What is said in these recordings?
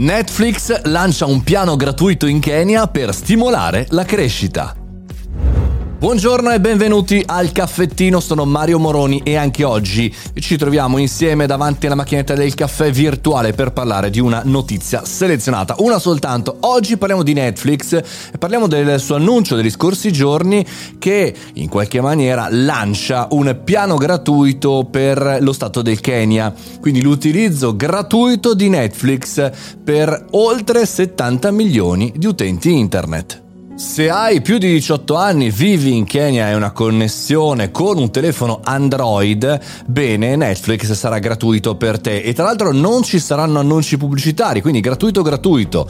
Netflix lancia un piano gratuito in Kenya per stimolare la crescita. Buongiorno e benvenuti al caffettino, sono Mario Moroni e anche oggi ci troviamo insieme davanti alla macchinetta del caffè virtuale per parlare di una notizia selezionata, una soltanto. Oggi parliamo di Netflix e parliamo del suo annuncio degli scorsi giorni che in qualche maniera lancia un piano gratuito per lo Stato del Kenya, quindi l'utilizzo gratuito di Netflix per oltre 70 milioni di utenti internet. Se hai più di 18 anni, vivi in Kenya e una connessione con un telefono Android, bene, Netflix sarà gratuito per te e tra l'altro non ci saranno annunci pubblicitari, quindi gratuito gratuito.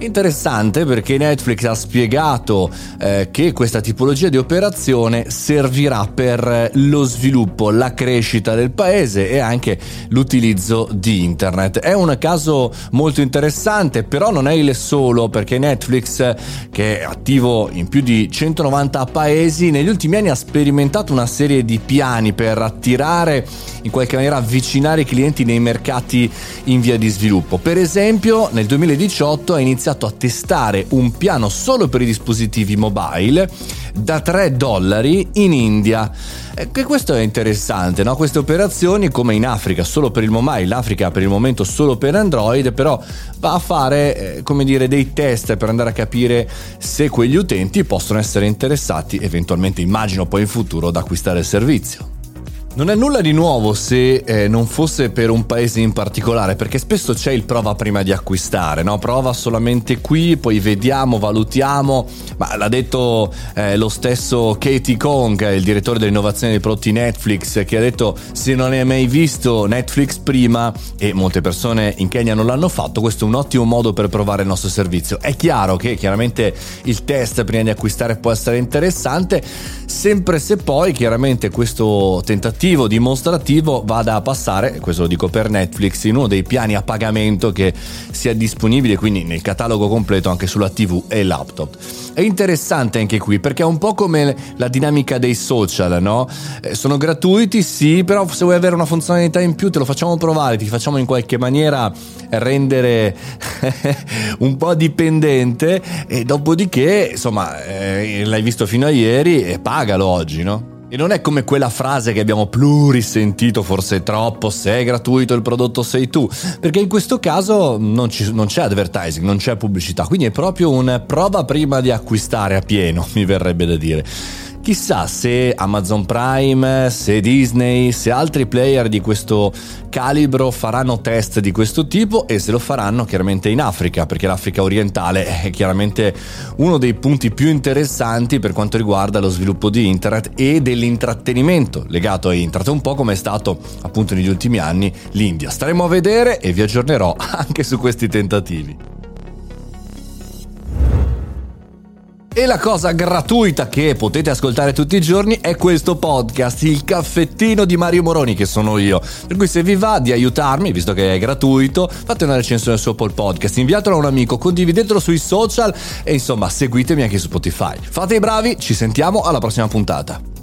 Interessante perché Netflix ha spiegato eh, che questa tipologia di operazione servirà per lo sviluppo, la crescita del paese e anche l'utilizzo di internet. È un caso molto interessante, però non è il solo perché Netflix che è attivo in più di 190 paesi, negli ultimi anni ha sperimentato una serie di piani per attirare, in qualche maniera avvicinare i clienti nei mercati in via di sviluppo. Per esempio, nel 2018 ha iniziato a testare un piano solo per i dispositivi mobile da 3 dollari in India. E questo è interessante, no? Queste operazioni come in Africa solo per il mobile, l'Africa per il momento solo per Android, però va a fare eh, come dire dei test per andare a capire se quegli utenti possono essere interessati eventualmente, immagino poi in futuro, ad acquistare il servizio. Non è nulla di nuovo se eh, non fosse per un paese in particolare, perché spesso c'è il prova prima di acquistare, no? Prova solamente qui, poi vediamo, valutiamo. Ma l'ha detto eh, lo stesso Katie Kong, il direttore dell'innovazione dei prodotti Netflix, che ha detto se non hai mai visto Netflix prima e molte persone in Kenya non l'hanno fatto, questo è un ottimo modo per provare il nostro servizio. È chiaro che chiaramente il test prima di acquistare può essere interessante, sempre se poi chiaramente questo tentativo tentativo dimostrativo vada a passare, questo lo dico per Netflix, in uno dei piani a pagamento che sia disponibile quindi nel catalogo completo anche sulla TV e laptop. È interessante anche qui perché è un po' come la dinamica dei social, no? Eh, sono gratuiti, sì, però se vuoi avere una funzionalità in più te lo facciamo provare, ti facciamo in qualche maniera rendere un po' dipendente e dopodiché, insomma, eh, l'hai visto fino a ieri e pagalo oggi, no? E non è come quella frase che abbiamo plurisentito, forse troppo, se è gratuito il prodotto sei tu, perché in questo caso non, ci, non, c'è advertising, non c'è pubblicità, quindi è proprio un prova prima di acquistare a pieno, mi verrebbe da dire. Chissà se Amazon Prime, se Disney, se altri player di questo calibro faranno test di questo tipo e se lo faranno chiaramente in Africa, perché l'Africa orientale è chiaramente uno dei punti più interessanti per quanto riguarda lo sviluppo di internet e dell'intrattenimento legato a internet, un po' come è stato appunto negli ultimi anni l'India. Staremo a vedere e vi aggiornerò anche su questi tentativi. E la cosa gratuita che potete ascoltare tutti i giorni è questo podcast, il caffettino di Mario Moroni, che sono io. Per cui se vi va di aiutarmi, visto che è gratuito, fate una recensione su Apple Podcast, inviatelo a un amico, condividetelo sui social e insomma seguitemi anche su Spotify. Fate i bravi, ci sentiamo alla prossima puntata.